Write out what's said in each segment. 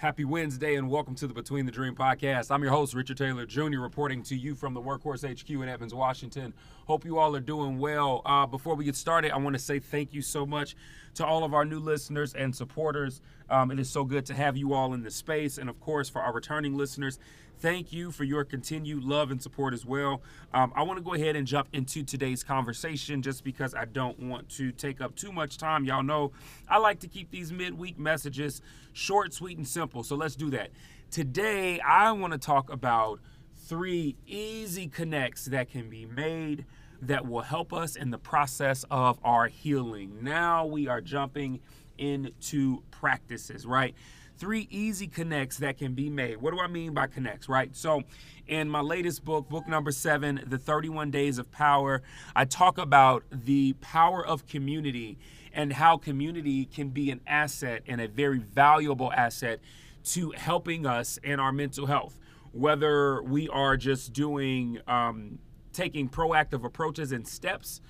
Happy Wednesday and welcome to the Between the Dream podcast. I'm your host, Richard Taylor Jr., reporting to you from the Workhorse HQ in Evans, Washington. Hope you all are doing well. Uh, before we get started, I want to say thank you so much to all of our new listeners and supporters. Um, it is so good to have you all in the space. And of course, for our returning listeners, thank you for your continued love and support as well. Um, I want to go ahead and jump into today's conversation just because I don't want to take up too much time. Y'all know I like to keep these midweek messages short, sweet, and simple. So let's do that. Today, I want to talk about three easy connects that can be made that will help us in the process of our healing. Now we are jumping into practices, right? Three easy connects that can be made. What do I mean by connects, right? So, in my latest book, book number seven, The 31 Days of Power, I talk about the power of community and how community can be an asset and a very valuable asset to helping us in our mental health. Whether we are just doing, um, taking proactive approaches and steps,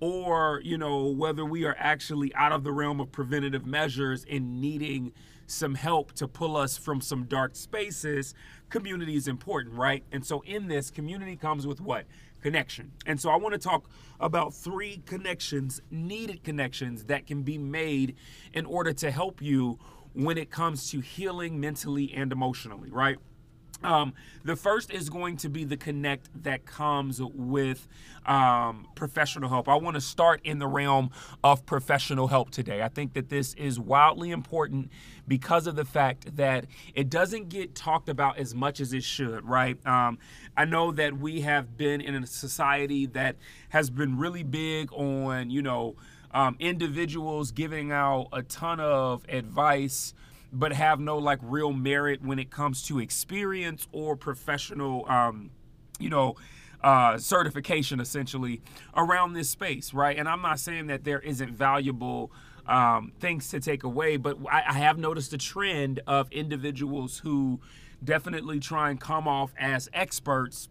or you know whether we are actually out of the realm of preventative measures and needing some help to pull us from some dark spaces community is important right and so in this community comes with what connection. And so i want to talk about three connections needed connections that can be made in order to help you when it comes to healing mentally and emotionally right um, the first is going to be the connect that comes with um, professional help. I want to start in the realm of professional help today. I think that this is wildly important because of the fact that it doesn't get talked about as much as it should, right? Um, I know that we have been in a society that has been really big on, you know, um, individuals giving out a ton of advice but have no like real merit when it comes to experience or professional um, you know uh, certification essentially around this space right? And i'm not saying that there isn't valuable um, things to take away but I, I have noticed a trend of individuals who definitely try and come off as experts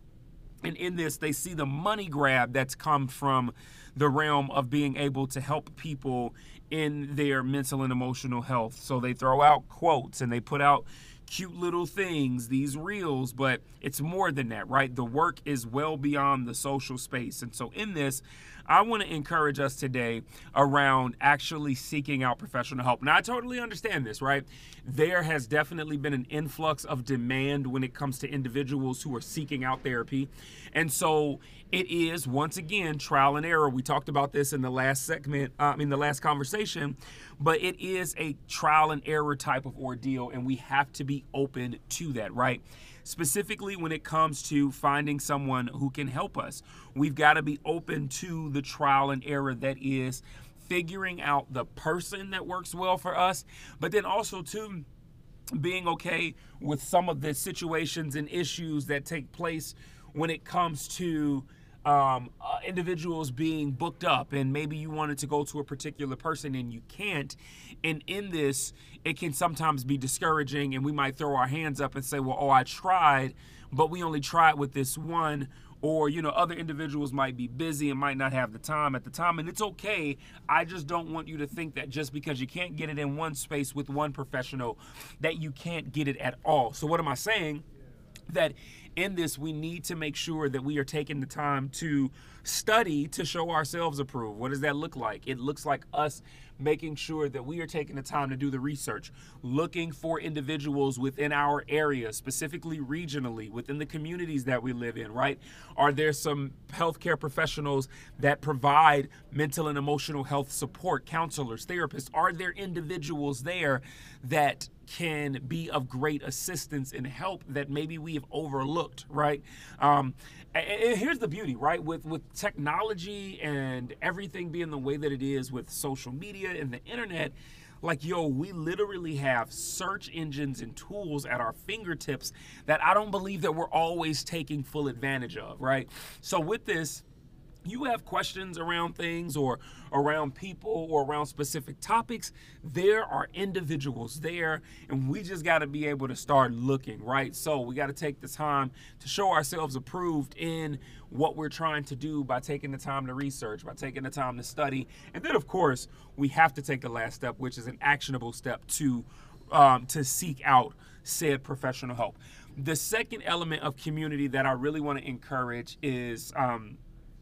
and in this they see the money grab that's come from the realm of being able to help people in their mental and emotional health. So they throw out quotes and they put out cute little things, these reels, but it's more than that, right? The work is well beyond the social space. And so in this, I want to encourage us today around actually seeking out professional help. Now, I totally understand this, right? There has definitely been an influx of demand when it comes to individuals who are seeking out therapy. And so it is, once again, trial and error. We talked about this in the last segment, uh, in the last conversation, but it is a trial and error type of ordeal, and we have to be open to that, right? specifically when it comes to finding someone who can help us. We've got to be open to the trial and error that is figuring out the person that works well for us, but then also too being okay with some of the situations and issues that take place when it comes to um, uh, individuals being booked up and maybe you wanted to go to a particular person and you can't. And in this it can sometimes be discouraging and we might throw our hands up and say well oh i tried but we only tried with this one or you know other individuals might be busy and might not have the time at the time and it's okay. I just don't want you to think that just because you can't get it in one space with one professional that you can't get it at all. So what am i saying? That in this, we need to make sure that we are taking the time to study to show ourselves approved. What does that look like? It looks like us making sure that we are taking the time to do the research, looking for individuals within our area, specifically regionally, within the communities that we live in, right? Are there some healthcare professionals that provide mental and emotional health support, counselors, therapists? Are there individuals there that can be of great assistance and help that maybe we have overlooked, right? Um, and here's the beauty, right? With with technology and everything being the way that it is with social media and the internet, like yo, we literally have search engines and tools at our fingertips that I don't believe that we're always taking full advantage of, right? So with this you have questions around things or around people or around specific topics, there are individuals there, and we just got to be able to start looking, right? So we got to take the time to show ourselves approved in what we're trying to do by taking the time to research, by taking the time to study. And then, of course, we have to take the last step, which is an actionable step to um, to seek out said professional help. The second element of community that I really want to encourage is um,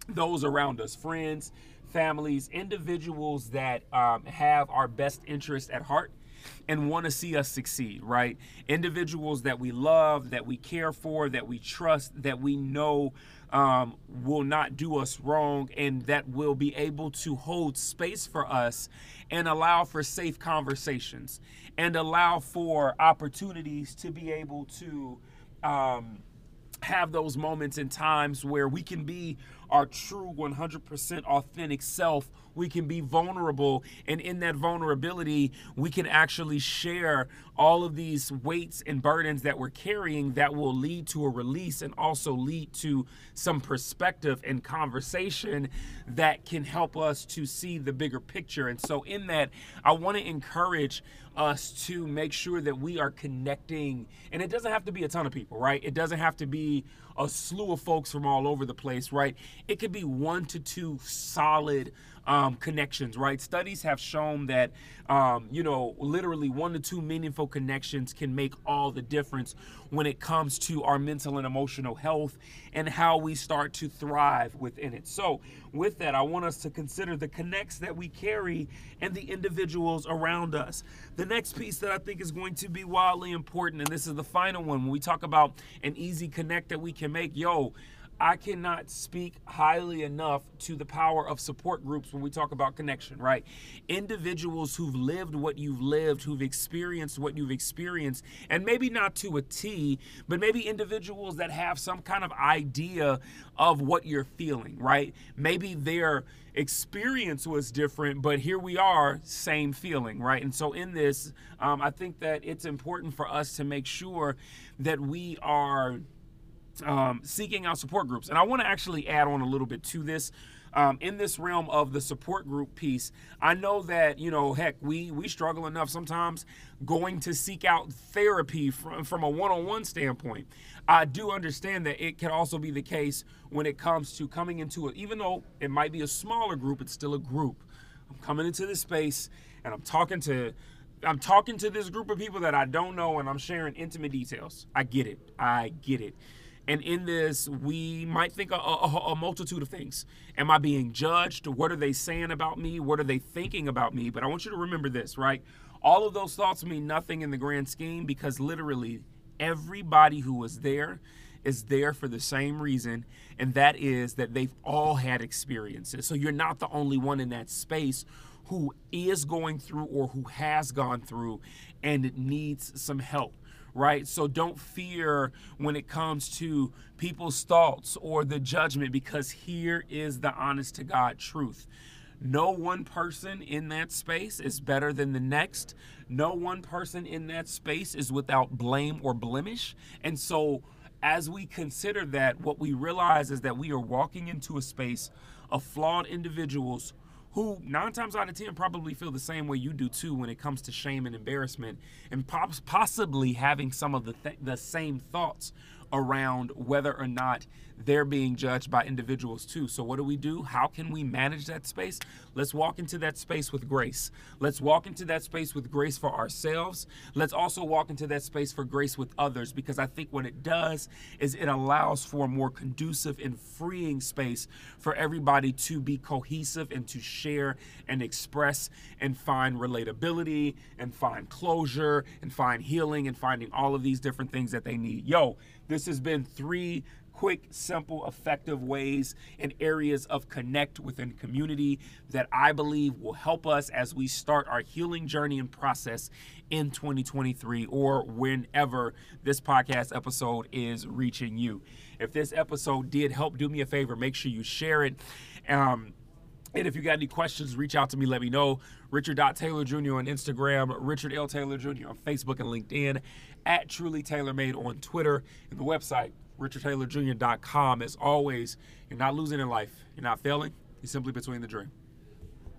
those around us, friends, families, individuals that um, have our best interest at heart and want to see us succeed, right? Individuals that we love, that we care for, that we trust, that we know um, will not do us wrong, and that will be able to hold space for us and allow for safe conversations and allow for opportunities to be able to. Um, have those moments and times where we can be our true 100% authentic self we can be vulnerable and in that vulnerability we can actually share all of these weights and burdens that we're carrying that will lead to a release and also lead to some perspective and conversation that can help us to see the bigger picture. And so in that i want to encourage us to make sure that we are connecting and it doesn't have to be a ton of people right? It doesn't have to be a slew of folks from all over the place right? It could be one to two solid um, connections, right? Studies have shown that, um, you know, literally one to two meaningful connections can make all the difference when it comes to our mental and emotional health and how we start to thrive within it. So, with that, I want us to consider the connects that we carry and the individuals around us. The next piece that I think is going to be wildly important, and this is the final one, when we talk about an easy connect that we can make, yo, I cannot speak highly enough to the power of support groups when we talk about connection, right? Individuals who've lived what you've lived, who've experienced what you've experienced, and maybe not to a T, but maybe individuals that have some kind of idea of what you're feeling, right? Maybe their experience was different, but here we are, same feeling, right? And so in this, um, I think that it's important for us to make sure that we are um, seeking out support groups. And I want to actually add on a little bit to this. Um, in this realm of the support group piece, I know that you know, heck, we we struggle enough sometimes going to seek out therapy from from a one-on-one standpoint. I do understand that it can also be the case when it comes to coming into it, even though it might be a smaller group, it's still a group. I'm coming into this space and I'm talking to I'm talking to this group of people that I don't know and I'm sharing intimate details. I get it. I get it. And in this, we might think a, a, a, multitude of things. Am I being judged? What are they saying about me? What are they thinking about me? But I want you to remember this, right? All of those thoughts mean nothing in the grand scheme because literally everybody who was there is there for the same reason, and that is that they've all had experiences. So you're not the only one in that space who is going through or who has gone through and needs some help right? So don't fear when it comes to people's thoughts or the judgment because here is the honest to God truth. No one person in that space is better than the next. No one person in that space is without blame or blemish. And so, as we consider that, what we realize is that we are walking into a space of flawed individuals who nine times out of ten probably feel the same way you do too when it comes to shame and embarrassment, and possibly having some of the th- the same thoughts around whether or not they're being judged by individuals too. So, what do we do? How can we manage that space? Let's walk into that space with grace. Let's walk into that space with grace for ourselves. Let's also walk into that space for grace with others because I think what it does is it allows for a more conducive and freeing space for everybody to be cohesive and to share and express and find relatability and find closure and find healing and finding all of these different things that they need. Yo, this has been three quick, simple, effective ways and areas of connect within community that I believe will help us as we start our healing journey and process in 2023 or whenever this podcast episode is reaching you. If this episode did help, do me a favor, make sure you share it. Um, and if you got any questions, reach out to me. Let me know. Richard Taylor Jr. on Instagram, Richard L. Taylor Jr. on Facebook and LinkedIn, at Truly Taylor Made on Twitter, and the website, richardtaylorjr.com. As always, you're not losing in life. You're not failing. You're simply between the dream.